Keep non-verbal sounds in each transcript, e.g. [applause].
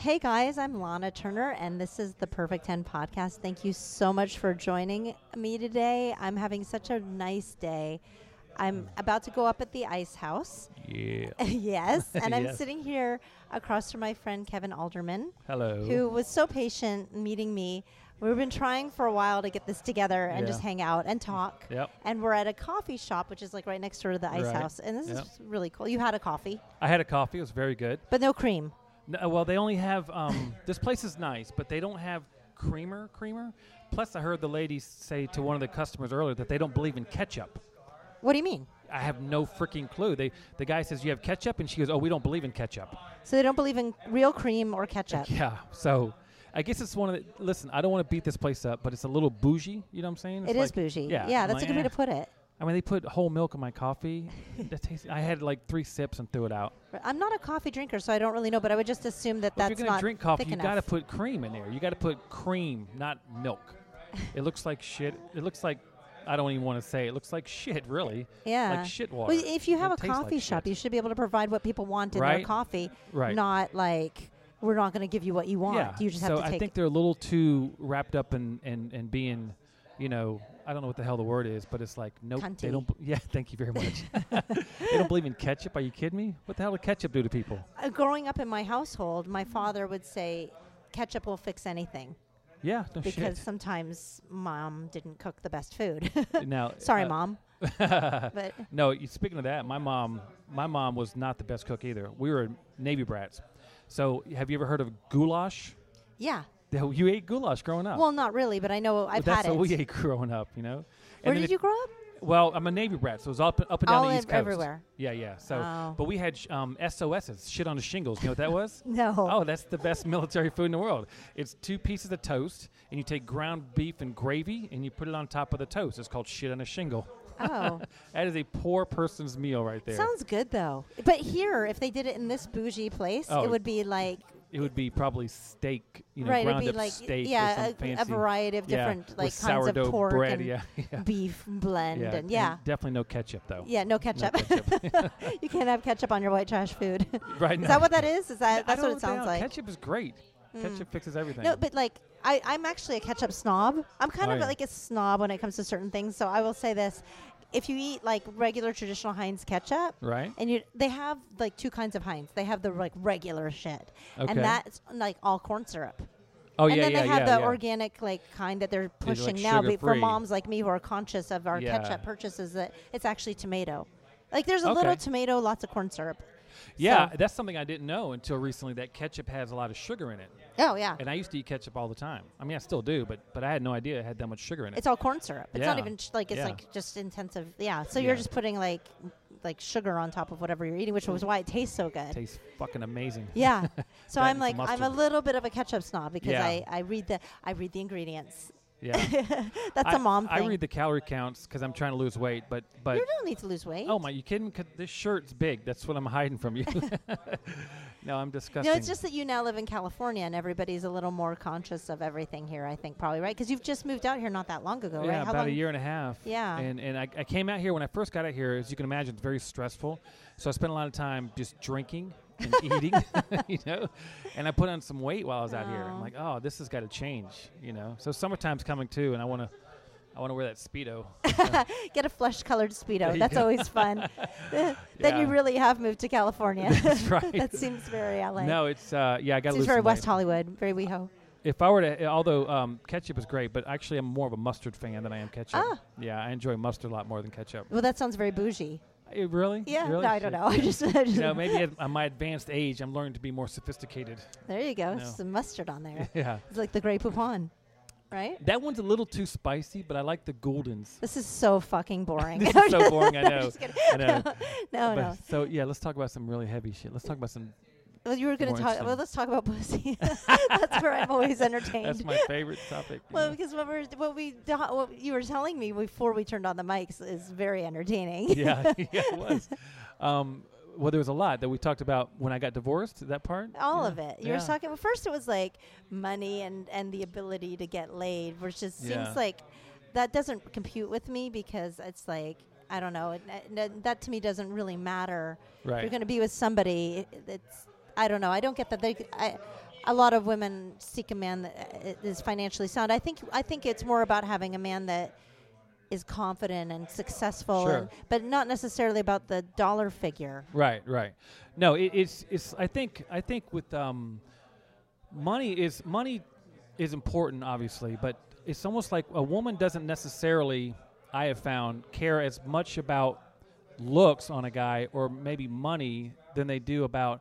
Hey guys, I'm Lana Turner, and this is the Perfect 10 podcast. Thank you so much for joining me today. I'm having such a nice day. I'm about to go up at the ice house. Yeah. [laughs] yes, [laughs] and I'm Yes. sitting here across from my friend Kevin Alderman, Hello. who was so patient meeting me. We've been trying for a while to get this together and Yeah. just hang out and talk. Yep. And we're at a coffee shop, which is like right next door to the ice Right. house. And this Yep. is really cool. You had a coffee, I had a coffee. It was very good. but no cream. No, well, they only have. Um, this place is nice, but they don't have creamer. Creamer. Plus, I heard the lady say to one of the customers earlier that they don't believe in ketchup. What do you mean? I have no freaking clue. They the guy says you have ketchup, and she goes, "Oh, we don't believe in ketchup." So they don't believe in real cream or ketchup. [laughs] Yeah. So, I guess it's one of the. Listen, I don't want to beat this place up, but it's a little bougie. You know what I'm saying? It It's is bougie. Yeah. Yeah, that's a like, good way eh. to put it. I mean, they put whole milk in my coffee. that tastes, I had like three sips and threw it out. I'm not a coffee drinker, so I don't really know. But I would just assume that Well, that's if you're gonna not drink coffee, you got to put cream in there. You got to put cream, not milk. [laughs] it looks like shit. It looks like I don't even want to say. It looks like shit, really. yeah. Like shit water. Well, if you have It a tastes like coffee shop, shit. you should be able to provide what people want in their coffee, Right. not like we're not going to give you what you want. yeah. You just so have to take So I think they're a little too wrapped up in in, in being, you know, I don't know what the hell the word is, but it's like nope. They don't. b- Yeah. Thank you very much. they don't believe in ketchup. Are you kidding me? What the hell did ketchup do to people? Uh, growing up in my household, my father would say, "Ketchup will fix anything," Yeah. No because shit. sometimes mom didn't cook the best food. [laughs] now, Sorry, uh, mom. [laughs] but No, you, speaking of that, my mom, my mom was not the best cook either. We were Navy brats. So, have you ever heard of goulash? yeah. You ate goulash growing up. Well, not really, but I know I've had it. That's what we ate growing up, you know. Where And did you grow up? Well, I'm a Navy brat, so it was up up and down All the East Coast. everywhere. Yeah, yeah. So, Oh. but we had sh- um, SOSs, shit on the shingles. You know what that was? [laughs] No. Oh, that's the best military food in the world. It's two pieces of toast, and you take ground beef and gravy, and you put it on top of the toast. It's called shit on a shingle. Oh. [laughs] That is a poor person's meal right there. Sounds good though. But here, if they did it in this bougie place, Oh. it would be like It would be probably steak, you know, right. Ground be up like steak yeah, with some a, a variety of different with like kinds of pork bread. and yeah, yeah, [laughs] beef blend yeah, and yeah, definitely no ketchup though. yeah. No No ketchup. ketchup. [laughs] you can't have ketchup on your white trash food. [laughs] right? is no. that what that is? Is that that's what it sounds like? Ketchup is great. Mm. Ketchup fixes everything. No, but like I, I'm actually a ketchup snob. I'm kind Oh, of yeah. like a snob when it comes to certain things. So I will say this: if you eat like regular traditional Heinz ketchup, right? and you they have like two kinds of Heinz. They have the like regular shit, Okay. and that's like all corn syrup. oh yeah. and yeah, then yeah, they have yeah, the organic like kind that they're They're, like, pushing now. But for moms like me who are conscious of our ketchup purchases, that it's actually tomato. Like there's a Okay. little tomato, lots of corn syrup. Yeah, So- that's something I didn't know until recently. That ketchup has a lot of sugar in it, Oh yeah, and I used to eat ketchup all the time. I mean, I still do, but but I had no idea it had that much sugar in it. it's all corn syrup. It's not even like it's Yeah. like just intensive. Yeah, so Yeah. you're just putting like like sugar on top of whatever you're eating, which was why it tastes so good. tastes fucking amazing. Yeah. So [laughs] I'm like I'm a little bit of a ketchup snob because Yeah. I, I read the I read the ingredients. Yeah, [laughs] That's I, a mom I thing. read the calorie counts because I'm trying to lose weight, but but you don't need to lose weight. oh my, you kidding? 'Cause this shirt's big. That's what I'm hiding from you. [laughs] no, I'm disgusting. No, it's just that you now live in California and everybody's a little more conscious of everything here. I think probably right because you've just moved out here not that long ago, yeah, right? How about long? a year and a half. Yeah. And and I, I came out here when I first got out here. As you can imagine, it's very stressful. So I spent a lot of time just drinking and eating, [laughs] you know. And I put on some weight while I was out here. I'm Oh. like, oh, this has got to change, you know. So summertime's coming too, and I want to. I want to wear that speedo. [laughs] Get a flesh-colored speedo. That's go. always fun. [laughs] then you really have moved to California. That's right. that seems very LA. No, it's uh, yeah, I got to seems very West weight. Hollywood, very WeHo. If I were to, although um, ketchup is great, but actually I'm more of a mustard fan than I am ketchup. Ah. Yeah, I enjoy mustard a lot more than ketchup. Well, that sounds very bougie. Eh, really? Yeah. Really? No, I don't know. [laughs] I just, I just You know, maybe at, at my advanced age, I'm learning to be more sophisticated. there you go. No. Some mustard on there. [laughs] yeah. It's like the Grey Poupon, right? That one's a little too spicy, but I like the Gulden's. This is so fucking boring. this [laughs] is so boring, I No, know. just. I know. No, But- no. So yeah, let's talk about some really heavy shit. Let's talk about some. Well, you were going to talk. Well, let's talk about pussy. [laughs] That's where I'm always [laughs] entertained. That's my favorite topic. well, know. because what, we're, what we do- what you were telling me before we turned on the mics is very entertaining. yeah, [laughs] yeah, it was. Um, well, there was a lot that we talked about when I got divorced. That part. All Yeah. of it. You yeah. were talking. Well, first it was like money and and the ability to get laid, which just Yeah. seems like that doesn't compute with me because it's like I don't know. It, that, that to me doesn't really matter. If Right. you're going to be with somebody, it's I don't know. I don't get that. They, I a lot of women seek a man that uh, financially sound. I think I think it's more about having a man that is confident and successful, Sure. and, but not necessarily about the dollar figure. Right, right. No, it, it's it's. I think I think with um, money is money is important, obviously, but it's almost like a woman doesn't necessarily. I have found care as much about looks on a guy or maybe money than they do about,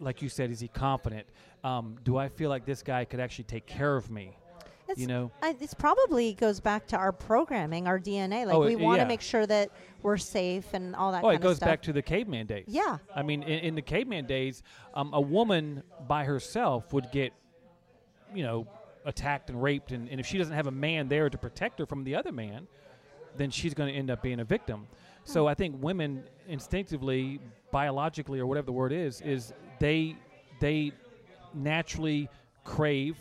like you said, is he confident? Um, do I feel like this guy could actually take care of me? It's, You know? I, this probably goes back to our programming, our DNA. Like Oh, we want to yeah. make sure that we're safe and all that. Oh, kind it goes of stuff. back to the caveman days. Yeah. I mean, in, in the caveman days, um, a woman by herself would get, you know, attacked and raped, and, and if she doesn't have a man there to protect her from the other man, then she's going to end up being a victim. So I think women instinctively, biologically, or whatever the word is, is they they naturally crave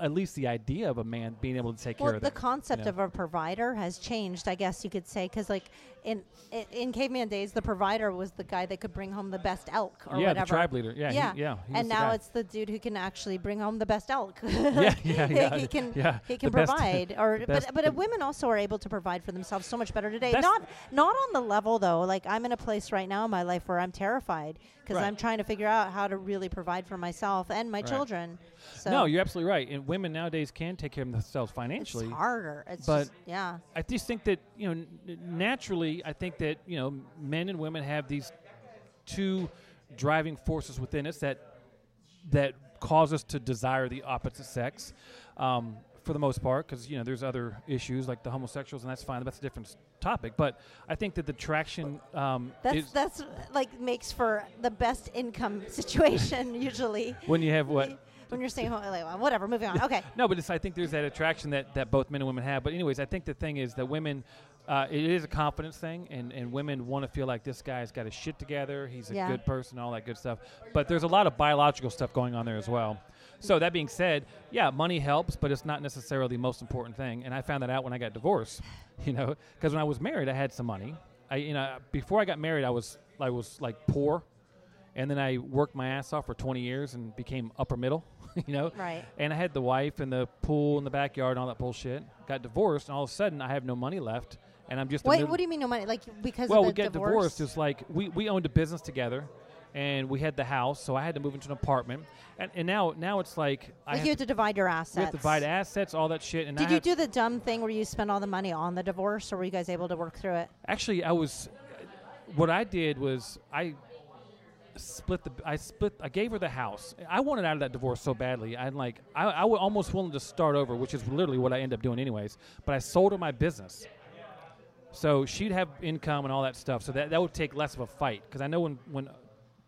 at least the idea of a man being able to take Well, care of the them. concept know? of a provider has changed, I guess you could say, because like in, in in caveman days, the provider was the guy that could bring home the best elk or yeah, whatever. the tribe leader. Yeah, he- yeah, yeah. he and now guy. it's the dude who can actually bring home the best elk. [laughs] yeah, yeah, yeah. he can yeah, he the can best- provide or [laughs] but but the- women also are able to provide for themselves so much better today not not on the level though like i'm in a place right now in my life where i'm terrified because Right. i'm trying to figure out how to really provide for myself and my Right. children so No, you're absolutely right. And women nowadays can take care of themselves it's financially. harder it's but- just, yeah I just think that you know, n- naturally, I think that you know, men and women have these two driving forces within us that that cause us to desire the opposite sex. Um, for the most part, because you know there's other issues like the homosexuals, and that's fine. That's a different topic. But I think that the traction um, that's is that's like makes for the best income [laughs] situation usually when you have what when you're staying home whatever moving on okay No, but it's, I think there's that attraction that, that both men and women have. But anyways, I think the thing is that women, uh, it is a confidence thing, and, and women want to feel like this guy's got his shit together. He's a Yeah. good person, all that good stuff. But there's a lot of biological stuff going on there as well. So that being said, yeah, money helps, but it's not necessarily the most important thing. And I found that out when I got divorced. [laughs] You know, because when I was married, I had some money. I, you know, before I got married, I was I was like poor, and then I worked my ass off for 20 years and became upper middle. [laughs] You know, right and I had the wife and the pool in the backyard and all that bullshit. Got divorced, and all of a sudden I have no money left, and I'm just. Wait, what do you mean no money? Like because well, we get divorce? divorced. It's like we, we owned a business together, and we had the house, so I had to move into an apartment, and, and now now it's like Like you have to divide your assets. we have to divide assets, all that shit. And I Did you do the dumb thing where you spend all the money on the divorce, or were you guys able to work through it? Actually, I was. What I did was I split the. I split. I gave her the house. I wanted out of that divorce so badly. I'm like, I, I was almost willing to start over, which is literally what I end up doing anyways. But I sold her my business, so she'd have income and all that stuff. So that that would take less of a fight because I know when when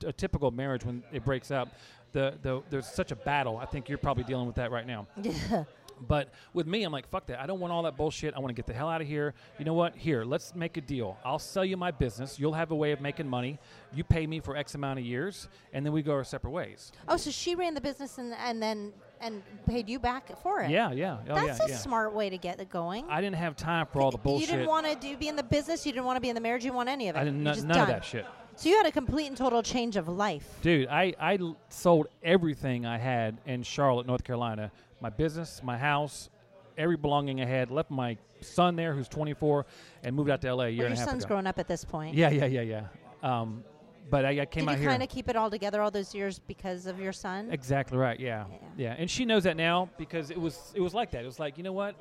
a typical marriage when it breaks up, the the there's such a battle. I think you're probably dealing with that right now. Yeah. [laughs] But with me, I'm like, fuck that. I don't want all that bullshit. I want to get the hell out of here. You know what? Here, let's make a deal. I'll sell you my business. You'll have a way of making money. You pay me for X amount of years, and then we go our separate ways. oh, so she ran the business and and then and paid you back for it. Yeah, yeah. Oh, That's yeah, a yeah. smart way to get it going. I didn't have time for all the bullshit. You didn't want to do be in the business. You didn't want to be in the marriage. You didn't want any of it. I didn't You none just of that shit. So you had a complete and total change of life. Dude, I, I l- sold everything I had in Charlotte, North Carolina. My business, my house, every belonging I had. Left my son there, who's 24, and moved out to LA a year Well, and your a half son's ago. grown up at this point. Yeah, yeah, yeah, yeah. Um, but I, I came Did out you here. kind of keep it all together all those years because of your son? Exactly right. Yeah. Yeah. yeah, And she knows that now because it was it was like that. It was like you know what?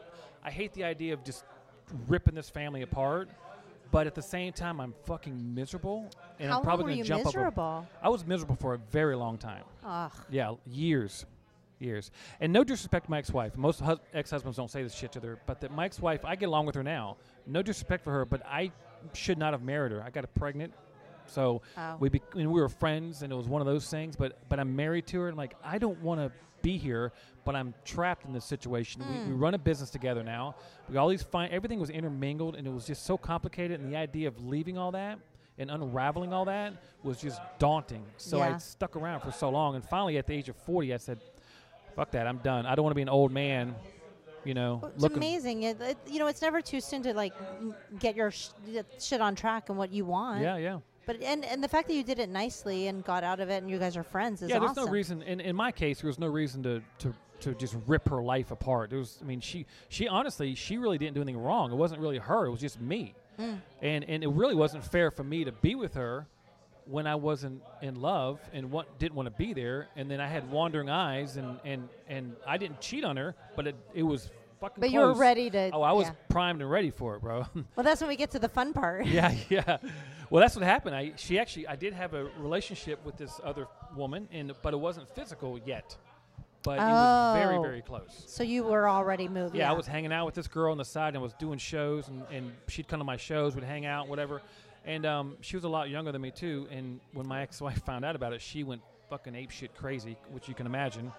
I hate the idea of just ripping this family apart, but at the same time, I'm fucking miserable, and How I'm probably going to jump up. miserable? I was miserable for a very long time. Ugh. Yeah, years, years. And no disrespect to my ex-wife. Most hus- ex-husbands don't say this shit to their, but that my ex-wife, I get along with her now. No disrespect for her, but I should not have married her. I got pregnant, so Oh. we we were friends, and it was one of those things. But but I'm married to her, and like I don't want to be here, but I'm trapped in this situation. We, we Mm. run a business together now. We all these fine. Everything was intermingled, and it was just so complicated. And the idea of leaving all that and unraveling all that was just daunting. So Yeah. I stuck around for so long, and finally, at the age of 40, I said, "Fuck that! I'm done. I don't want to be an old man." You know, It's looking. amazing. It, it, you know, it's never too soon to like get your sh- shit on track and what you want. Yeah, yeah. But and and the fact that you did it nicely and got out of it and you guys are friends is yeah, awesome. there's no reason. In, in my case, there was no reason to, to to just rip her life apart. There was, I mean, she she honestly, she really didn't do anything wrong. It wasn't really her. It was just me. Hmm. And and it really wasn't fair for me to be with her when I wasn't in love and what didn't want to be there. And then I had wandering eyes, and and and I didn't cheat on her, but it it was fucking. But you were ready to. Oh, I was yeah. primed and ready for it, bro. [laughs] Well, that's when we get to the fun part. yeah, [laughs] yeah. Well, that's what happened. I she actually I did have a relationship with this other woman, and but it wasn't physical yet. But it was very Oh. very close. So you were already moving. Yeah, I was hanging out with this girl on the side and I was doing shows, and, and she'd come to my shows, we'd hang out, whatever. And um, she was a lot younger than me too. And when my ex-wife found out about it, she went fucking ape shit crazy, which you can imagine.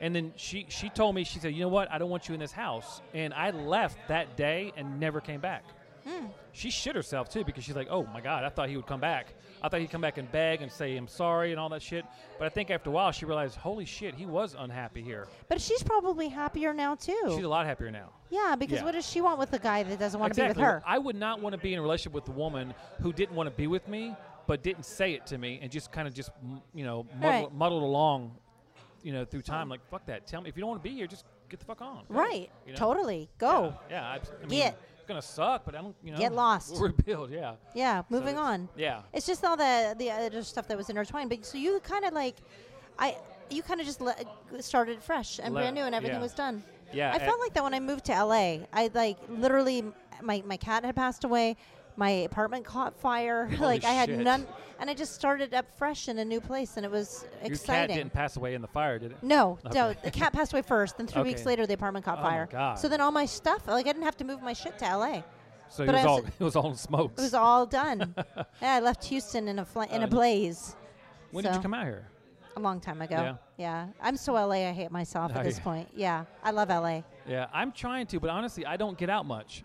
And then she she told me she said, "You know what? I don't want you in this house." And I left that day and never came back. Hmm. She shit herself too because she's like, "Oh my god, I thought he would come back. I thought he'd come back and beg and say I'm sorry and all that shit." But I think after a while she realized, "Holy shit, he was unhappy here." But she's probably happier now too. She's a lot happier now. yeah, because Yeah. what does she want with a guy that doesn't want exactly. to be with her? I would not want to be in a relationship with a woman who didn't want to be with me, but didn't say it to me and just kind of just you know muddle, Right. muddled along, you know, through time. Like fuck that. Tell me if you don't want to be here, just get the fuck on. Go. right. You know? Totally. Go. Yeah. yeah I, I mean, Get. It's gonna suck, but I don't. You know. Get lost. We'll rebuild. Yeah. Yeah. moving it's- on. Yeah. It's just all the the other stuff that was intertwined. But so you kind of like, I you kind of just le- started fresh and Let- brand new, and everything yeah. was done. Yeah. I felt like that when I moved to LA. I like literally my my cat had passed away. My apartment caught fire. [laughs] like I had shit. none, and I just started up fresh in a new place, and it was your exciting. cat didn't pass away in the fire, did it? No, Okay. no. The cat passed away first. Then three [laughs] weeks Okay. later, the apartment caught Oh my fire. God. So then all my stuff, like I didn't have to move my shit to LA. So it But was I all also- [laughs] it was all in smokes. It was all done. yeah, I left Houston in a fl- in a Uh, blaze when did you so- come out here? a long time ago. Yeah. Yeah, I'm so LA. I hate myself Oh, at this yeah. point. Yeah, I love LA. Yeah, I'm trying to, but honestly, I don't get out much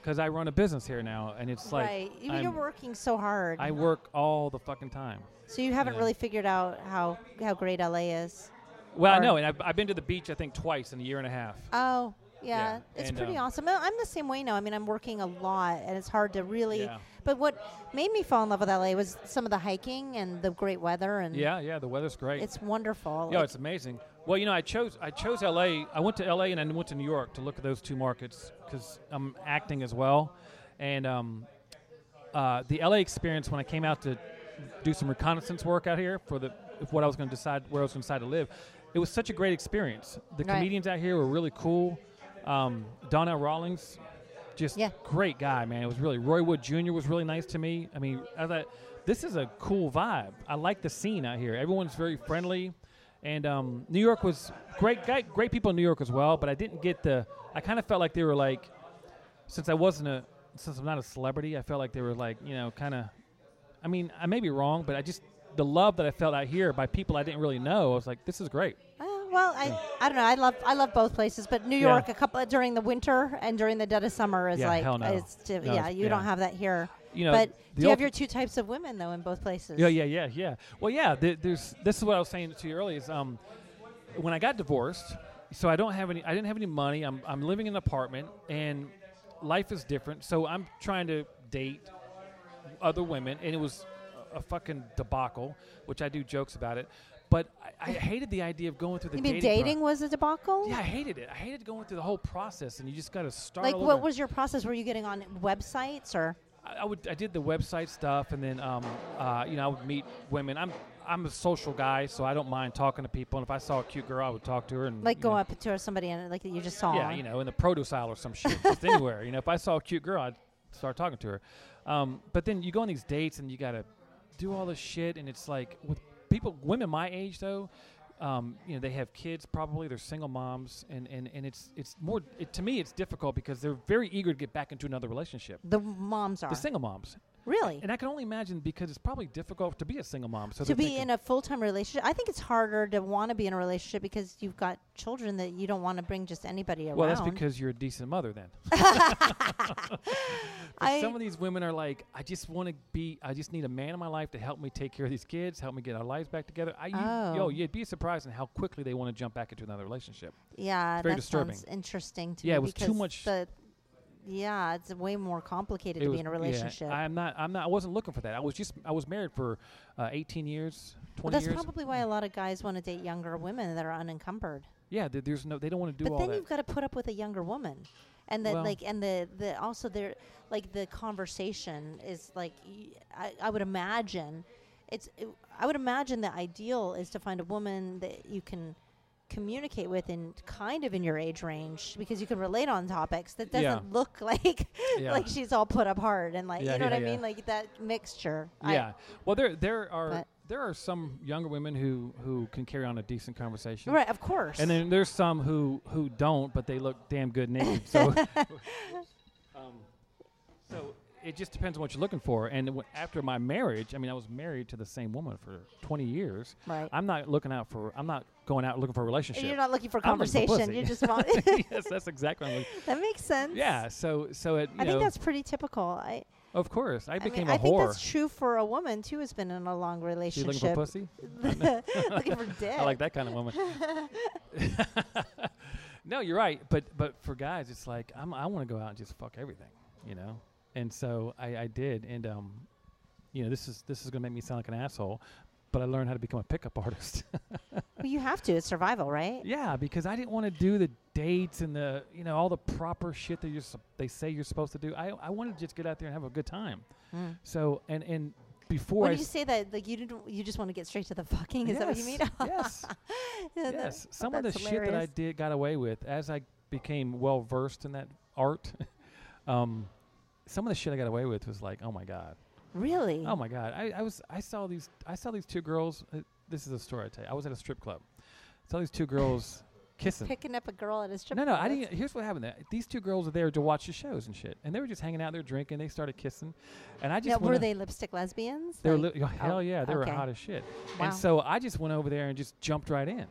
because I run a business here now, and it's like right, You- I'm- you're working so hard. I work all the fucking time. so you haven't yeah. really figured out how how great LA is. Well, I know, and I've, I've been to the beach I think twice in a year and a half. Oh. Yeah, Yeah, it's and, pretty um, awesome. I'm the same way now. I mean, I'm working a lot, and it's hard to really. Yeah. But what made me fall in love with LA was some of the hiking and the great weather, and Yeah, yeah, the weather's great. it's wonderful. yeah, Like, it's amazing. Well, you know, I chose I chose L.A. I went to L.A. and I went to New York to look at those two markets because I'm acting as well, and um, uh, the L.A. experience when I came out to do some reconnaissance work out here for the if what I was going to decide where I was going to decide to live, it was such a great experience. The Right. comedians out here were really cool. Um, Donnell Rawlings, just Yeah. great guy, man. It was really Roy Wood Jr. was really nice to me. I mean, I thought this is a cool vibe. I like the scene out here. Everyone's very friendly, and um, New York was great. Guy, great people in New York as well. But I didn't get the. I kind of felt like they were like, since I wasn't a, since I'm not a celebrity, I felt like they were like, you know, kind of. I mean, I may be wrong, but I just the love that I felt out here by people I didn't really know. I was like, this is great. Uh, well, I, I don't know. I love I love both places, but New Yeah. York a couple during the winter and during the dead of summer is Yeah, like no. it's di- No, yeah. You don't have that here. You know, but do you have your two types of women though in both places? Yeah, yeah, yeah, yeah. Well, yeah. Th- there's this is what I was saying to you earlier. Is um, when I got divorced, so I don't have any. I didn't have any money. I'm I'm living in an apartment, and life is different. So I'm trying to date other women, and it was a, a fucking debacle. Which I do jokes about it, but I, I hated the idea of going through the You mean dating. pro- dating was a debacle? yeah, I hated it. I hated going through the whole process, and you just got to start. Like what was your process? Were you getting on websites or? I, would I did the website stuff, and then um, uh, you know I would meet women. I'm I'm a social guy, so I don't mind talking to people. And if I saw a cute girl, I would talk to her and Like go know, up to somebody and like you just saw. Yeah, you know, in the produce aisle or some shit, just anywhere. You know, if I saw a cute girl, I'd start talking to her. Um, but then you go on these dates and you got to do all this shit, and it's like with people, women my age though. Um, you know, they have kids. Probably they're single moms, and, and, and it's it's more it, to me. It's difficult because they're very eager to get back into another relationship. The moms are The single moms, really and I can only imagine because it's probably difficult to be a single mom. So to be in a full time relationship. I think it's harder to want to be in a relationship because you've got children that you don't want to bring just anybody around. well, that's because you're a decent mother then. [laughs] Some of these women are like, I just want to be, I just need a man in my life to help me take care of these kids, help me get our lives back together. I, you, yo, Oh. you'd be surprised in how quickly they want to jump back into another relationship. Yeah, It's very that disturbing. sounds interesting to Yeah, me it was too much- The, yeah, it's way more complicated It to was- be in a yeah, relationship. I'm not. I'm not. I wasn't looking for that. I was just. I was married for uh, 18 years, 20 Well, that's years. probably why a lot of guys want to date younger women that are unencumbered. yeah, th- there's no. They don't want to do but all then that. you've got to put up with a younger woman, and that Well- like and the the also there like the conversation is like y- I, I would imagine it's it, I would imagine the ideal is to find a woman that you can communicate with in kind of in your age range because you can relate on topics that doesn't Yeah. look [laughs] like Yeah. like she's all put up hard and like Yeah, you know what I mean like that mixture. I- yeah. well, there there are But- there are some younger women who who can carry on a decent conversation. right, of course. And then there's some who who don't, but they look damn good naked. So, [laughs] [laughs] um, so it just depends on what you're looking for. And w- after my marriage, I mean, I was married to the same woman for 20 years. right. I'm not looking out for. I'm not going out looking for a relationship. You're not looking for I'm looking for conversation. pussy. You just [laughs] want. [laughs] yes, that's exactly. What I'm [laughs] that makes sense. Yeah. So so it. You I know, think that's pretty typical. I, of course. I I became mean, a I think that's true for a woman too who's been in a long relationship. looking for pussy? looking for dick. I like that kind of woman. no, you're right. But but for guys, it's like I'm, I want to go out and just fuck everything, you know. And so I, I did, and um, you know, this is this is gonna make me sound like an asshole, but I learned how to become a pickup [laughs] artist. Well, you have to. It's survival, right? yeah, because I didn't want to do the dates and the you know all the proper shit that you're they say you're supposed to do. I I wanted to just get out there and have a good time. Mm. So and and before When I you say that, like you didn't, you just want to get straight to the fucking. Is that what you mean? Yes, yes. [laughs] Yeah, that- yes, oh, some of the that's shit that I did got away with as I became well versed in that art. [laughs] um, some of the shit I got away with was like, oh my god, Really? oh my god. I, I was I saw these I saw these two girls. Uh, this is a story I tell you. I was at a strip club. Saw these two girls [laughs] kissing. Picking up a girl at a strip club. No, no, club, I didn't. Here's what happened. There. These two girls were there to watch the shows and shit, and they were just hanging out there drinking. They started kissing, and I just Now, were they lipstick lesbians? They were Like, li- oh, hell yeah, they okay. were hot as shit. Wow. And so I just went over there and just jumped right in.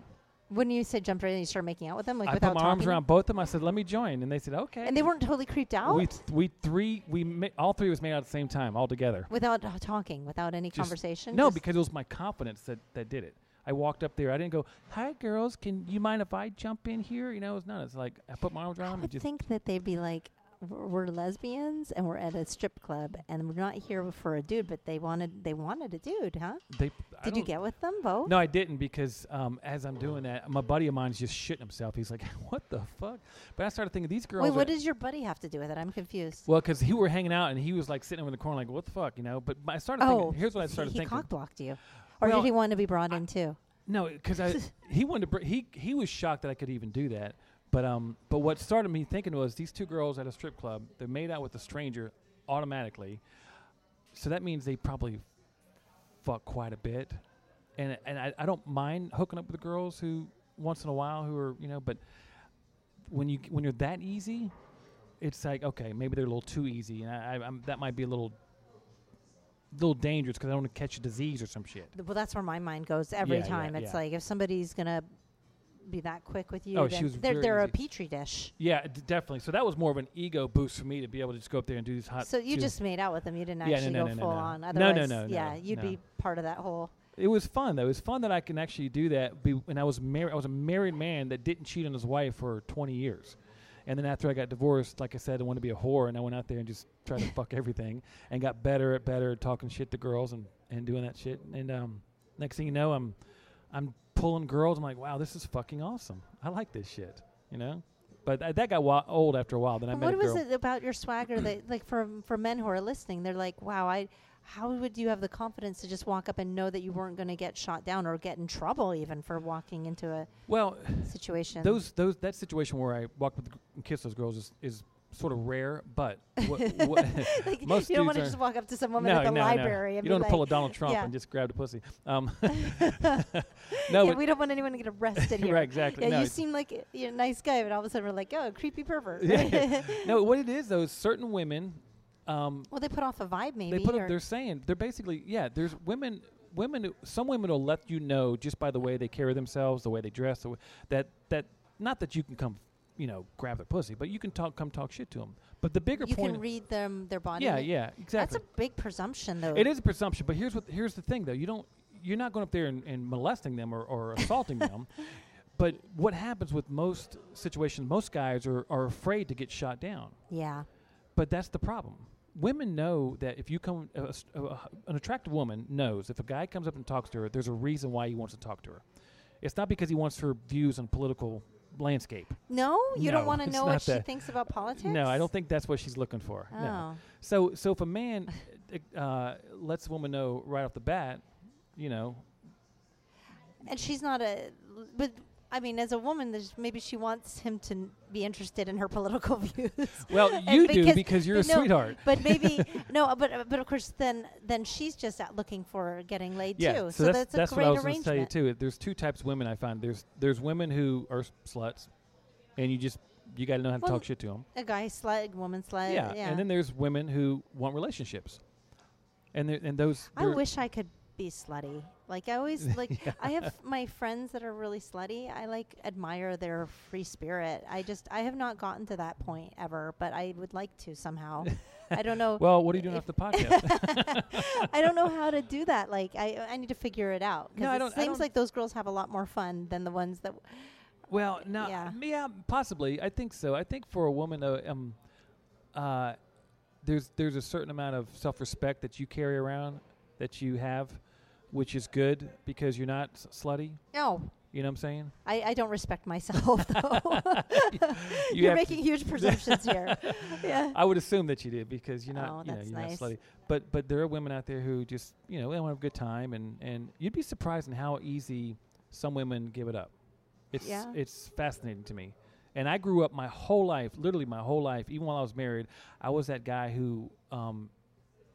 When you said jumped right in, you started making out with them, like I without put my arms talking? around both of them. I said, "Let me join," and they said, "Okay." and they weren't totally creeped out we th- we three we ma- all three us made out at the same time all together. without uh, talking, without any Just- conversation. No, just- because it was my confidence that that did it. I walked up there. I didn't go, "Hi, girls. Can you mind if I jump in here?" You know, it's none. It's like I put my arms around I would and just. think that they'd be like, "We're lesbians and we're at a strip club and we're not here for a dude, but they wanted they wanted a dude, huh? They, Did you get with them both? No, I didn't because um, as I'm doing that, my buddy of mine's just shitting himself. He's like, [laughs] "What the fuck?" But I started thinking these girls. Wait, what does your buddy have to do with it? I'm confused. well, because he were hanging out and he was like sitting over in the corner, like, "What the fuck," you know. But I started oh, thinking. Here's what I started he, thinking. cock blocked you, or Well, did he want to be brought in too? No, because I [laughs] he wanted to. Br- he he was shocked that I could even do that. But um, but what started me thinking was these two girls at a strip club. They made out with a stranger automatically, so that means they probably fuck quite a bit. And and I, I don't mind hooking up with the girls who once in a while who are you know, but when you when you're that easy, it's like okay, maybe they're a little too easy, and I, I I'm, that might be a little little dangerous because I don't want to catch a disease or some shit. Well, that's where my mind goes every Yeah, yeah, time. It's yeah. like if somebody's gonna be that quick with you, Oh, then she was they're they're a petri dish. Yeah, d- definitely. So that was more of an ego boost for me to be able to just go up there and do these hot. So you do- just made out with them. You didn't Yeah, no, actually no, go no, no, full no. on. No, no, Otherwise, no, yeah, no, you'd no. be part of that whole. It was fun though. It was fun that I can actually do that. Be, and I was married. I was a married man that didn't cheat on his wife for 20 years. And then after I got divorced, like I said, I wanted to be a whore, and I went out there and just tried to [laughs] fuck everything, and got better at better at talking shit to girls and, and doing that shit. And um, next thing you know, I'm I'm pulling girls. I'm like, wow, this is fucking awesome. I like this shit, you know. But th- that got wa- old after a while. Then I But met what was it about your swagger that, [clears throat] like, for for men who are listening, they're like, "Wow, I." How would you have the confidence to just walk up and know that you weren't going to get shot down or get in trouble even for walking into a Well, situation? those those that situation where I walk with and kiss those girls is, is sort of rare, but [laughs] what, what [laughs] like, most you don't want to just walk up to some woman no, at the no, library no. and You don't want to pull a Donald Trump yeah. and just grab the pussy. Um, [laughs] no, but we don't want anyone to get arrested here. right, exactly. Yeah, you seem like a- you're a nice guy, but all of a sudden we're like, oh, creepy pervert. Yeah. no, what it is though is certain women, um, well, they put off a vibe, maybe. They put up, they're saying they're basically yeah. There's women. Women. Some women will let you know just by the way they carry themselves, the way they dress, the way, that that not that you can come, you know, grab their pussy, but you can talk, come talk shit to them. But the bigger point. you point. can read them, their body. yeah, yeah, exactly. That's a big presumption, though. It is a presumption, but here's what here's the thing though. You don't you're not going up there and, and molesting them or, or assaulting them. [laughs] But what happens with most situations, most guys are, are afraid to get shot down. Yeah. but that's the problem. Women know that if you come, uh, uh, an attractive woman knows if a guy comes up and talks to her, there's a reason why he wants to talk to her. It's not because he wants her views on political landscape. No, you No, don't want to know what she that. thinks about politics. No, I don't think that's what she's looking for. Oh, No. So, so if a man [laughs] uh, lets a woman know right off the bat, you know, and she's not a. But I mean, as a woman, there's maybe she wants him to n- be interested in her [laughs] political views. well, [laughs] you do because- because you're a no, sweetheart. but maybe [laughs] no, but uh, but of course, then then she's just out looking for getting laid Yeah, too. so, So, that's, that's, that's a what I was going to arrangement. tell you too. There's two types of women I find. There's there's women who are sluts, and you just you got to know how to Well, talk shit to them. A guy slut, woman slut. yeah. yeah. and then there's women who want relationships, and there- and those. I wish I could be slutty. Like I always [laughs] like I have my friends that are really slutty. I like admire their free spirit. I just I have not gotten to that point ever, but I would like to somehow. I don't know. [laughs] Well, what are you doing off the podcast? [laughs] I don't know how to do that. Like I I need to figure it out. No, I it don't- I seems don't- like those girls have a lot more fun than the ones that. Well, no, Yeah. yeah. possibly. I think so. I think for a woman, uh, um, uh, there's there's a certain amount of self-respect that you carry around that you have, which is good because you're not s- slutty. No, You know what I'm saying? I, I don't respect myself though. [laughs] You [laughs] You're have to- making huge presumptions here. [laughs] yeah. I would assume that you did because you're not, Oh, you know, that's you're nice. not slutty. But but there are women out there who just, you know, they want to have a good time, and and you'd be surprised in how easy some women give it up. It's Yeah. it's fascinating to me. And I grew up my whole life, literally my whole life, even while I was married, I was that guy who um,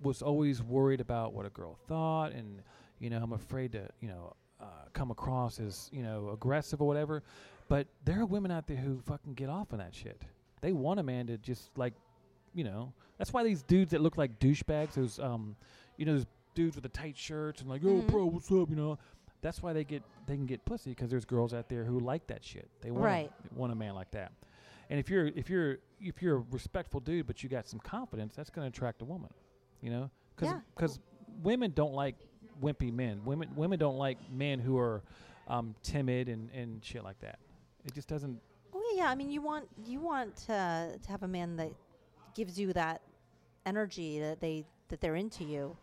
was always worried about what a girl thought, and you know, I'm afraid to, you know, uh, come across as you know aggressive or whatever. But there are women out there who fucking get off on that shit. They want a man to just like, you know, that's why these dudes that look like douchebags, those um, you know, those dudes with the tight shirts and like, oh, Mhm. bro, what's up, you know. That's why they get they can get pussy because there's girls out there who like that shit. They want Right. a, want a man like that. And if you're if you're if you're a respectful dude but you got some confidence, that's going to attract a woman. You know, because because women don't like wimpy men. Women women don't like men who are um, timid and and shit like that. It just doesn't. Well, yeah. I mean, you want you want uh, to have a man that gives you that energy that they that they're into you,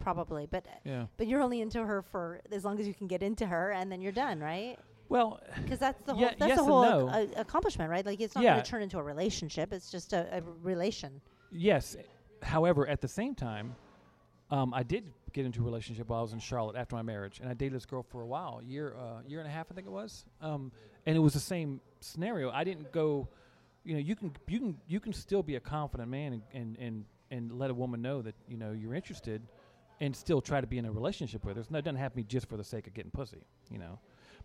probably. But Yeah. but you're only into her for as long as you can get into her, and then you're done, right? Well, Because that's the whole Yeah, that's yes the whole no. ac- a- accomplishment, right? Like it's not Yeah. going to turn into a relationship. It's just a, a relation. Yes. However, at the same time, um, I did get into a relationship while I was in Charlotte after my marriage, and I dated this girl for a while, year, uh, year and a half, I think it was. Um, and it was the same scenario. I didn't go. You know, you can you can you can still be a confident man and and and, and let a woman know that you know you're interested, and still try to be in a relationship with her. It's not- It doesn't have to be just for the sake of getting pussy. You know.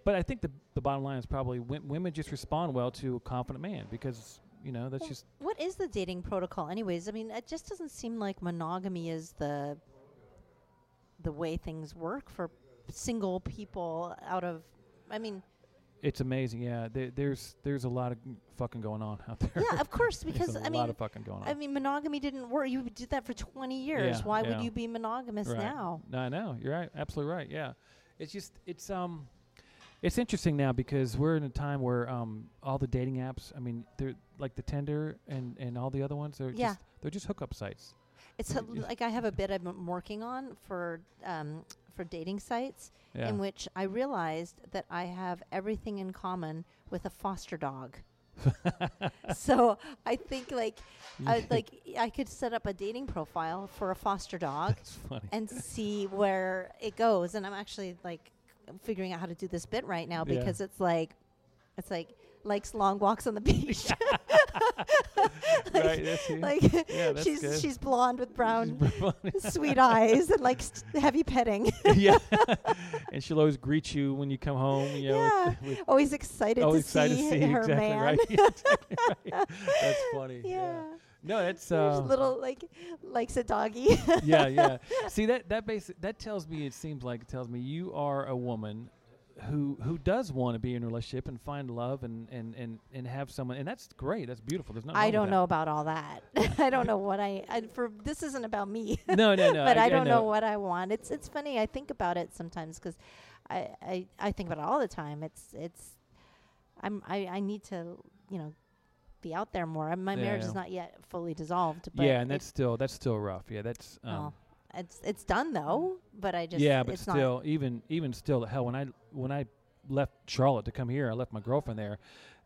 But I think the the bottom line is probably w- women just respond well to a confident man because you know that's Well, just What is the dating protocol, anyways? I mean, it just doesn't seem like monogamy is the the way things work for single people. Out of, I mean, It's amazing, yeah. There, there's there's a lot of fucking going on out there. yeah, of course, [laughs] because a I lot of fucking going on. I mean, monogamy didn't work. You did that for 20 years. Yeah, Why yeah. would you be monogamous right. now? No, I know. You're right. Absolutely right. Yeah. It's just it's um it's interesting now because we're in a time where um all the dating apps, I mean, they're like the Tinder and and all the other ones, they're Yeah. just they're just hookup sites. It's a, like I have a bit I'm working on for um, for dating sites Yeah. in which I realized that I have everything in common with a foster dog. [laughs] so I think like I, [laughs] like I could set up a dating profile for a foster dog and see where it goes. And I'm actually like figuring out how to do this bit right now Yeah. because it's like it's like likes long walks on the beach. [laughs] [laughs] right, that's it. like Yeah, that's she's good. she's blonde with brown [laughs] [laughs] sweet eyes and like st- heavy petting. yeah. and she'll always greet you when you come home, you know. Yeah. with, with Always excited, always to, excited see to see her exactly man. right. Yeah, exactly right. That's funny. yeah. No, that's There's uh, little like likes a doggy. yeah, yeah. See that that basic that tells me it seems like it tells me you are a woman who who does want to be in a relationship and find love and and and and have someone and that's great. That's beautiful. There's no. I don't know about all that. [laughs] I don't know what I, I for this isn't about me. No, no, no. [laughs] but I, don't know. know. what I want. It's it's funny. I think about it sometimes because I, I I think about it all the time. It's it's I'm I I need to you know be out there more. My Yeah, marriage yeah. is not yet fully dissolved. But yeah, and that's still that's still rough. Yeah, that's um, well, it's it's done though. But I just yeah, but still, even even still, hell, when I when I left Charlotte to come here, I left my girlfriend there,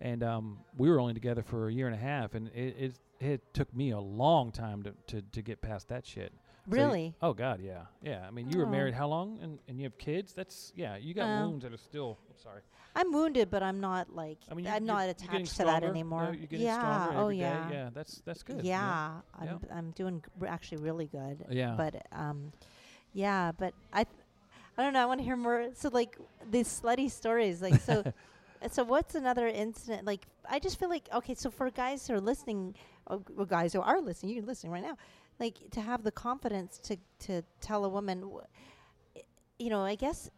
and um, we were only together for a year and a half, and it it, it took me a long time to, to, to get past that shit. not So really. oh God, yeah, yeah. I mean, you were Oh. married how long, and, and you have kids? That's yeah. You got Well. wounds that are still. I'm sorry. I'm wounded, but I'm not like I mean, I'm not attached to that anymore. No, you're yeah. stronger oh every day. yeah. Yeah, that's that's good. know? Yeah, I'm Yeah. I'm doing r- actually really good. Yeah. But um, yeah, but I, th- I don't know. I want to hear more. So like these slutty stories, like so. [laughs] so what's another incident? Like I just feel like okay. So for guys who are listening, or, or guys who are listening, you're listening right now, like to have the confidence to to tell a woman, w- i- you know, I guess.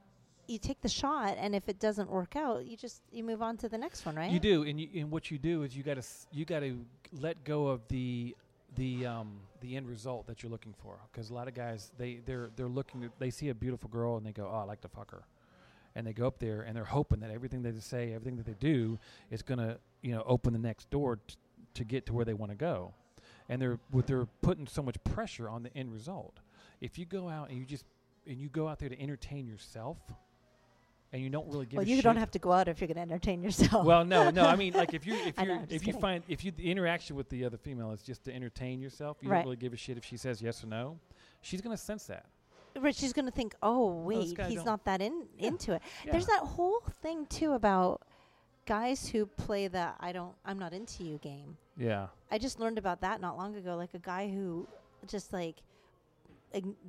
You take the shot, and if it doesn't work out, you just you move on to the next one, right? You do, and, you, and what you do is you got to you got to let go of the the um, the end result that you're looking for. Because a lot of guys they they're they're looking they see a beautiful girl and they go, oh, I like to fuck her, and they go up there and they're hoping that everything that they say, everything that they do, is gonna you know open the next door t- to get to where they want to go, and they're what they're putting so much pressure on the end result. If you go out and you just and you go out there to entertain yourself. And you don't really give a shit. well, you don't have to go out if you're going to entertain yourself. well, no, no. I mean, like if you [laughs] if know, you if you kidding. find if you the interaction with the other female is just to entertain yourself, you Right. don't really give a shit if she says yes or no. She's gonna sense that. Right, she's going to think, "Oh, wait, he's don't- that in [laughs] Yeah. into it." Yeah. There's that whole thing too about guys who play the "I don't, I'm not into you" game. yeah, I just learned about that not long ago. Like a guy who just like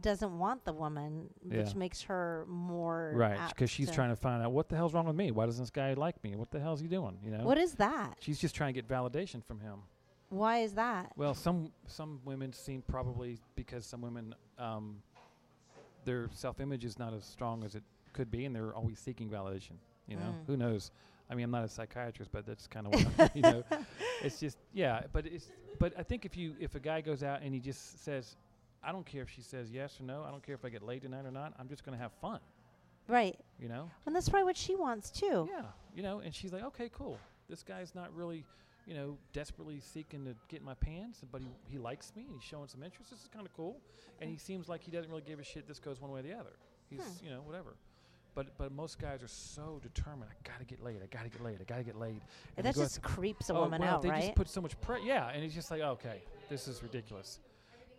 doesn't want the woman, which Yeah. makes her more right. Because she's trying to find out what the hell's wrong with me. Why doesn't this guy like me? What the hell's he doing? You know. What is that? She's just trying to get validation from him. Why is that? Well, some some women seem probably because some women um, their self image is not as strong as it could be, and they're always seeking validation. You know, Mm. who knows? I mean, I'm not a psychiatrist, but that's kind of what [laughs] you know. It's just yeah, but it's but I think if you if a guy goes out and he just says, I don't care if she says yes or no, I don't care if I get laid tonight or not, I'm just gonna have fun. Right, You know? and that's probably what she wants too. Yeah, you know, and she's like, okay, cool. This guy's not really, you know, desperately seeking to get in my pants, but he, he likes me and he's showing some interest. This is kind of cool. And he seems like he doesn't really give a shit. This goes one way or the other. He's, Hmm. you know, whatever. But but most guys are so determined. I gotta get laid. I gotta get laid. I gotta get laid. And they that just creeps a Oh, woman well, out, they right? just put so much pressure. Yeah, and it's just like, okay, this is ridiculous.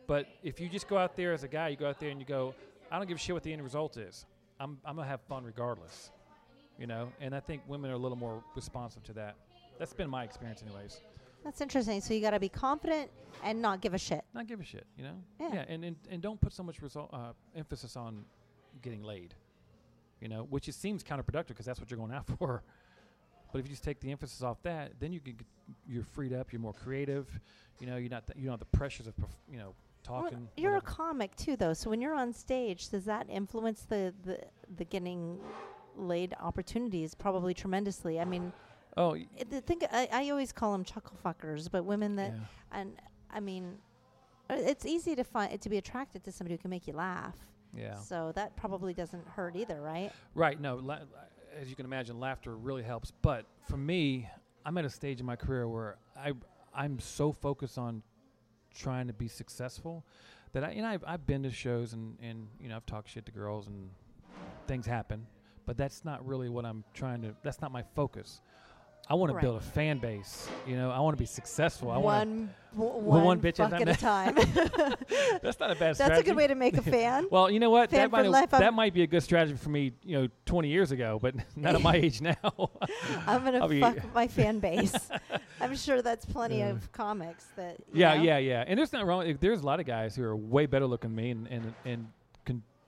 But if you just go out there as a guy, you go out there and you go, I don't give a shit what the end result is. I'm I'm gonna have fun regardless. You know, and I think women are a little more responsive to that. That's been my experience, anyways. That's interesting. So you got to be confident and not give a shit. Not give a shit, you know. Yeah. yeah and and, and don't put so much result uh, emphasis on getting laid. You know, which it seems counterproductive because that's what you're going out [laughs] for. But if you just take the emphasis off that, then you can get, you're freed up. You're more creative. You know, you're not th- you don't have the pressures of perf- you know Well, you're a comic too, though. So when you're on stage, does that influence the the, the getting laid opportunities? Probably tremendously. I mean, oh y- I th- think I, I always call them chuckle fuckers, but women that yeah. and I mean, uh, it's easy to find to be attracted to somebody who can make you laugh. yeah. So that probably doesn't hurt either, right? Right. No, la- as you can imagine, laughter really helps. But for me, I'm at a stage in my career where I I'm so focused on trying to be successful that I you know I've, I've been to shows and and you know I've talked shit to girls and things happen, but that's not really what I'm trying to. That's not my focus. I want to build a fan base. You know, I want to be successful. I want. one w- one one bitch at a time. [laughs] [laughs] That's not a bad That's a good way to make a [laughs] fan. Well, you know what? Fan that might life, I'm- that might be a good strategy for me, you know, 20 years ago, but not at my age now. I'm gonna I'll fuck my fan base. I'm sure that's plenty of comics that. yeah, know? yeah, yeah. And there's not wrong. There's a lot of guys who are way better looking than me and and, and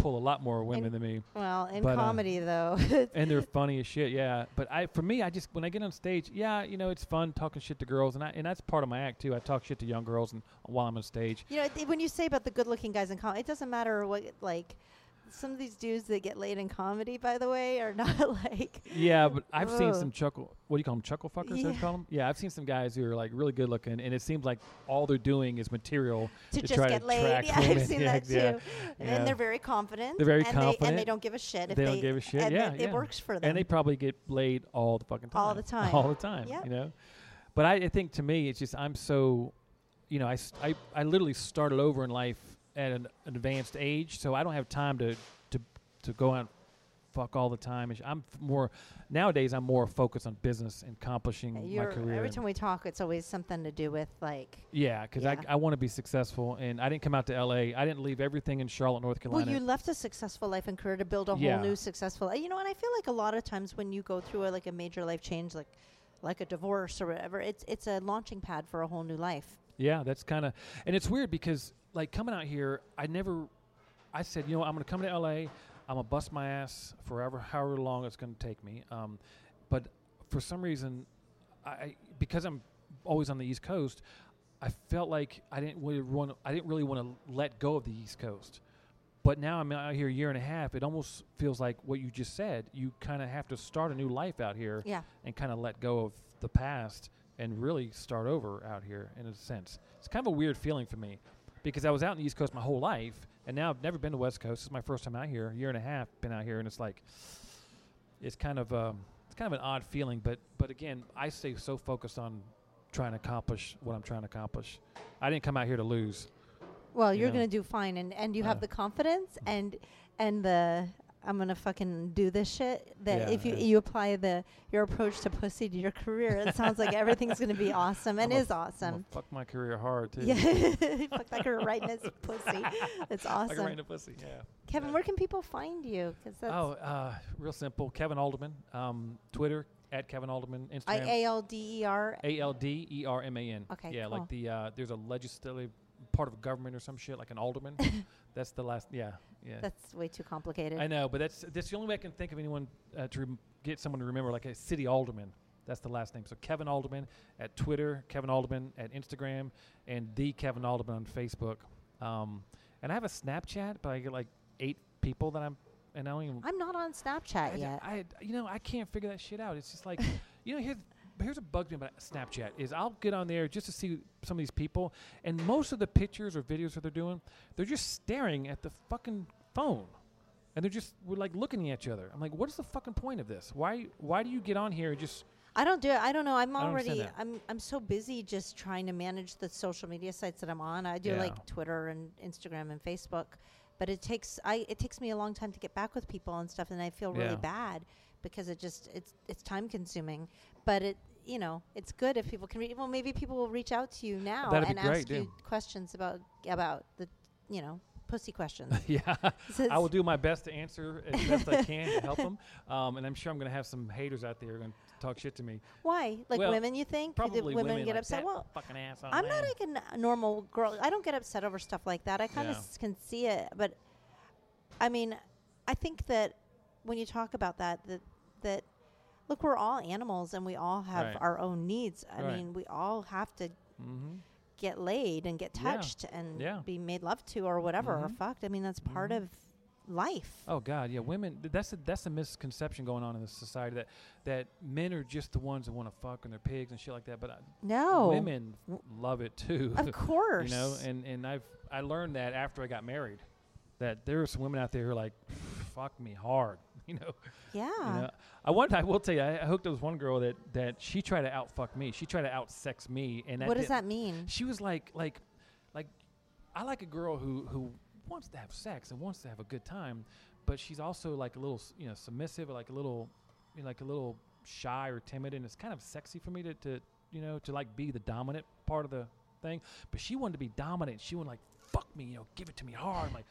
pull a lot more women And- than me, Well, in But, uh, comedy though, [laughs] and they're [laughs] funny as shit. Yeah, but I for me, I just when I get on stage, yeah, you know, it's fun talking shit to girls, and I and that's part of my act too. I talk shit to young girls and while I'm on stage. you know, th- when you say about the good-looking guys in comedy, it doesn't matter what like. Some of these dudes that get laid in comedy, by the way, are [laughs] not like Yeah, but I've seen some chuckle. What do you call them? Chuckle fuckers? Yeah. Yeah. call them? Yeah, I've seen some guys who are like really good looking, and it seems like all they're doing is material to, to just try get to laid. [laughs] Yeah, I've women. seen Yeah, that too. yeah, And yeah. they're very confident. They're very and They, and they don't give a shit if They they, don't give a shit. And Yeah, it, it works for them. and they probably get laid all the fucking time. [laughs] All the time. All the time. Yep. You know. but I, I think to me, it's just I'm so, you know, I, I I literally started over in life at an advanced age, so I don't have time to to to go out and fuck all the time. I'm more nowadays. I'm more focused on business and accomplishing my You're, career. every time we talk, it's always something to do with like. yeah, because Yeah. I, I want to be successful, and I didn't come out to L.A. I didn't leave everything in Charlotte, North Carolina. Well, you left a successful life and career to build a Yeah. whole new successful. You know, and I feel like a lot of times when you go through a, like a major life change, like like a divorce or whatever, it's it's a launching pad for a whole new life. Yeah, that's kind of, and it's weird because like coming out here, I never, I said, you know, I'm going to come to LA. I'm gonna bust my ass forever, however long it's going to take me. Um, but for some reason, I I- because I'm always on the East Coast, I felt like I didn't really want. I didn't really want to let go of the East Coast. But now I'm out here a year and a half. It almost feels like what you just said. You kind of have to start a new life out here Yeah. and kind of let go of the past and really start over out here in a sense. It's kind of a weird feeling for me because I was out in the East Coast my whole life and now I've never been to West Coast. This is my first time out here, a year and a half been out here and it's like it's kind of um, it's kind of an odd feeling, but but again, I stay so focused on trying to accomplish what I'm trying to accomplish. I didn't come out here to lose. Well, You you're know. gonna do fine, and and you have Uh. the confidence and and the I'm gonna fucking do this shit. That Yeah, if you you apply the your approach to pussy to your career, it sounds like everything's gonna be awesome and I'm is awesome. fuck my career hard too. Yeah, [laughs] [laughs] fuck that career right in his [laughs] pussy. It's I awesome. right in the pussy. Yeah. Kevin, Yeah. where can people find you? Because that's Oh, uh, real simple. Kevin Alderman. Um, Twitter at Kevin Alderman. Instagram. A L D E R. A L D E R M A N. Okay, Yeah, cool. like the uh, there's a legislative part of government or some shit like an alderman. [laughs] that's the last. Yeah, yeah. That's way too complicated. I know, but that's that's the only way I can think of anyone uh, to rem- get someone to remember like a city alderman. That's the last name. So Kevin Alderman at Twitter, Kevin Alderman at Instagram, and the Kevin Alderman on Facebook. Um, and I have a Snapchat, but I get like eight people that I'm, and I don't even I'm not on Snapchat I, yet. I, you know, I can't figure that shit out. It's just like, [laughs] you know, here's here's what bugs me about Snapchat is I'll get on there just to see some of these people, and most of the pictures or videos that they're doing, they're just staring at the fucking phone, and they're just we're like looking at each other. I'm like, what is the fucking point of this? Why why do you get on here and just I don't do it. I don't know. I'm I already. I'm. I'm so busy just trying to manage the social media sites that I'm on. I do Yeah. like Twitter and Instagram and Facebook, but it takes. I. It takes me a long time to get back with people and stuff, and I feel really Yeah. bad because it just. It's. It's time consuming, but it. You know, it's good if people can read. Well, maybe people will reach out to you now That'd and great, ask you questions about about the. You know, pussy questions. [laughs] yeah. I will do my best to answer as best I can to help [laughs] them, um, and I'm sure I'm going to have some haters out there who are going to talk shit to me. Why? Like Well, women? You think? Probably Did women, get like, upset? "That Well, fucking asshole. I'm not man." like a n- normal girl. I don't get upset over stuff like that. I kind of Yeah. s- can see it, but I mean, I think that when you talk about that, that that look, we're all animals and we all have Right. our own needs. I Right. mean, we all have to Mm-hmm. get laid and get Yeah. touched and Yeah. be made love to or whatever or Mhm. fucked. I mean, that's part Mhm. of life. Oh God, yeah, women. th- That's a, that's a misconception going on in this society that that men are just the ones that want to fuck and they're pigs and shit like that. But uh, No, women love it too. of course. [laughs] you know, and and I've I learned that after I got married, that there are some women out there who are like, fuck me hard. [laughs] You know, yeah. you know? I one I will tell you, I, I hooked up with one girl that that she tried to out fuck me. She tried to out sex me, and what does that mean? she was like like like I like a girl who who wants to have sex and wants to have a good time, but she's also like a little you know submissive or like a little you know, like a little shy or timid, and it's kind of sexy for me to to you know to like be the dominant part of the thing. But she wanted to be dominant. She wanted like fuck me, you know, give it to me hard. Like.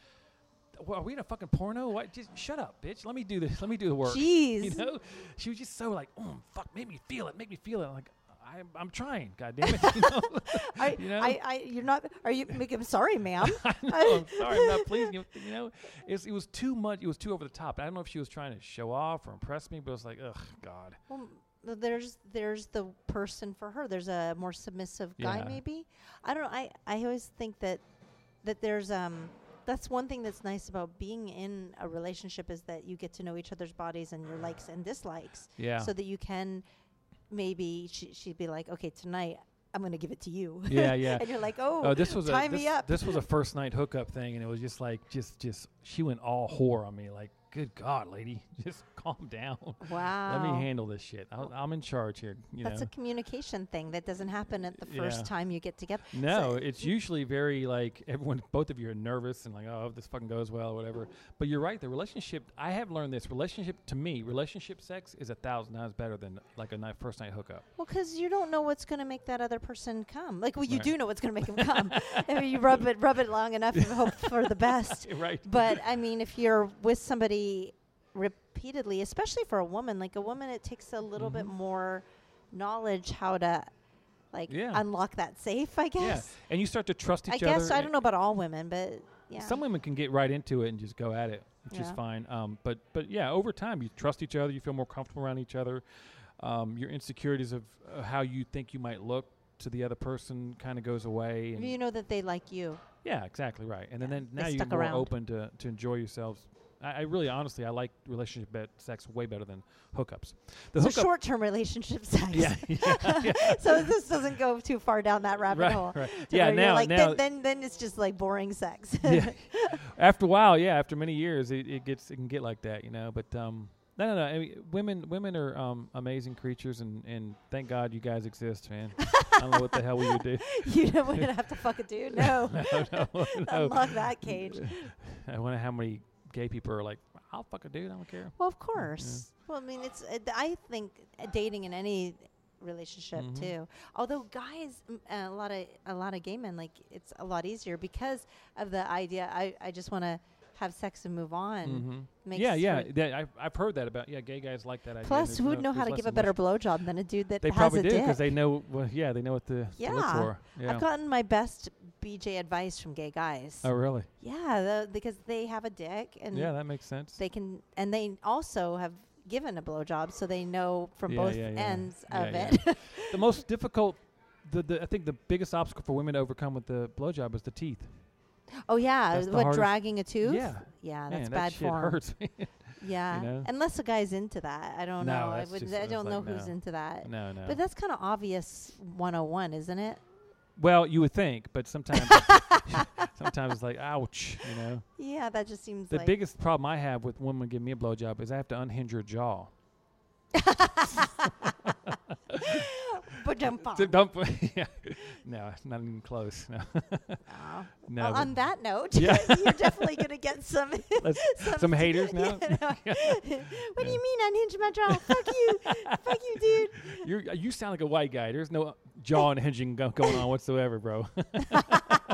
"Well, Are we in a fucking porno? What? Just shut up, bitch. Let me do this. Let me do the work. [laughs] Jeez. You know, she was just so like, oh fuck, make me feel it, make me feel it. I'm like, I'm, I'm trying. God damn it. [laughs] You know? I, you know? I, I, you're not. Are you? I'm sorry, ma'am. [laughs] I know, I'm sorry, I'm not pleasing you. You know, it's, it was too much. It was too over the top. I don't know if she was trying to show off or impress me, but it was like, ugh, God. Well, there's there's the person for her. There's a more submissive guy, Yeah. maybe. I don't know. I I always think that that there's um that's one thing that's nice about being in a relationship is that you get to know each other's bodies and your likes and dislikes, Yeah. so that you can maybe she, she'd be like, okay, tonight I'm gonna give it to you. yeah, yeah. [laughs] and you're like, oh, Oh, this was tie a me up. this was a first night hookup thing, and it was just like just just she went all whore on me, like good God, lady, [laughs] just calm down. Wow. Let me handle this shit. I'll, I'm in charge here. You That's know. a communication thing that doesn't happen at the first Yeah. time you get together. No, it's usually very like everyone, both of you are nervous and like, oh, this fucking goes well or whatever. But you're right. The relationship, I have learned this. Relationship to me, relationship sex is a thousand times better than like a night, first night hookup. Well, because you don't know what's going to make that other person come. Like, well, you Right. do know what's going to make them [laughs] come. I mean, you rub it, rub it long enough, and hope for the best. [laughs] right. But I mean, if you're with somebody repeatedly, especially for a woman, like a woman, it takes a little bit Mhm. more knowledge how to, like, Yeah. unlock that safe. I guess. yeah, and you start to trust each I other. guess I don't know about all women, but yeah. Some women can get right into it and just go at it, which is fine. Um, but but yeah, over time you trust each other, you feel more comfortable around each other. Um, your insecurities of uh, how you think you might look to the other person kind of goes away. And you know that they like you. yeah, exactly right. And then, Yeah, then they now you're more around. open to to enjoy yourselves. I, I really, honestly, I like relationship bet sex way better than hookups. The so hookup, short-term relationship [laughs] sex. yeah, [laughs] yeah, yeah. so this doesn't go too far down that rabbit right, hole. right. Yeah, now, like, now, then, then then it's just like boring sex. [laughs] yeah. After a while, yeah, after many years, it, it gets it can get like that, you know. But um, no, no, no. I mean, women women are um amazing creatures, and and thank God you guys exist, man. I don't know what the hell we would do. you don't want to have to fuck a dude. No, no, no, no. unlock that cage. I wonder how many gay people are like, I'll fuck a dude. I don't care. Well, of course. Well, I mean, it's. Uh, I think uh, dating in any relationship Mhm. too. Although guys, m- uh, a lot of a lot of gay men like it's a lot easier because of the idea. I I just want to have sex and move on. hmm Makes Yeah, yeah. I've I've heard that about. Yeah, gay guys like that idea. Plus, who would no- know how to give a better blowjob than a dude that They probably a do because they know. Well, yeah, they know what to, to look for. Yeah. I've gotten my best BJ advice from gay guys. oh, really? Yeah, the, because they have a dick and Yeah, that makes sense. they can, and they also have given a blowjob, so they know from Yeah, both yeah, yeah. ends Yeah, of yeah. it. [laughs] the most difficult, the, the I think the biggest obstacle for women to overcome with the blowjob is the teeth. oh yeah, That's what dragging a tooth? Yeah. yeah, that's Man, that's that bad shit form. hurts. [laughs] Yeah, know? unless a guy's into that, I don't No, know. I would. I don't know like, who's no. into that. no, no. But that's kind of obvious 101, isn't it? Well, you would think, but sometimes, [laughs] [laughs] sometimes it's like, ouch. You know. Yeah, that just seems The like biggest problem I have with women giving me a blowjob is I have to unhinge her jaw. [laughs] But So don't. yeah. No, not even close. No. Oh. no. well, on that note, Yeah. you're definitely gonna get some let's- some haters now. Yeah, what do you mean unhinge my jaw? Fuck you, fuck you, dude. You're, you sound like a white guy. There's no jaw unhinging go- going on whatsoever, bro. [laughs]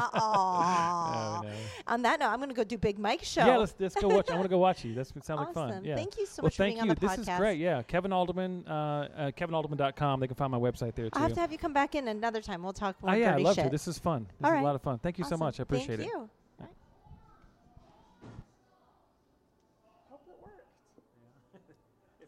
Aw. Oh, no. On that note, I'm gonna go do Big Mike show. Yeah, let's let's go watch. I want to go watch you. That's it sounds like fun. Awesome. Yeah. Thank you so well, much for thank being you. on the this podcast. is great. Yeah, Kevin Alderman, uh, uh, KevinAlderman.com. They can find my website there too. I'll have to have you come back in another time. We'll talk more oh yeah, I love to. This is fun. This All is right. a lot of fun. Thank you so much. I appreciate Thank it. you.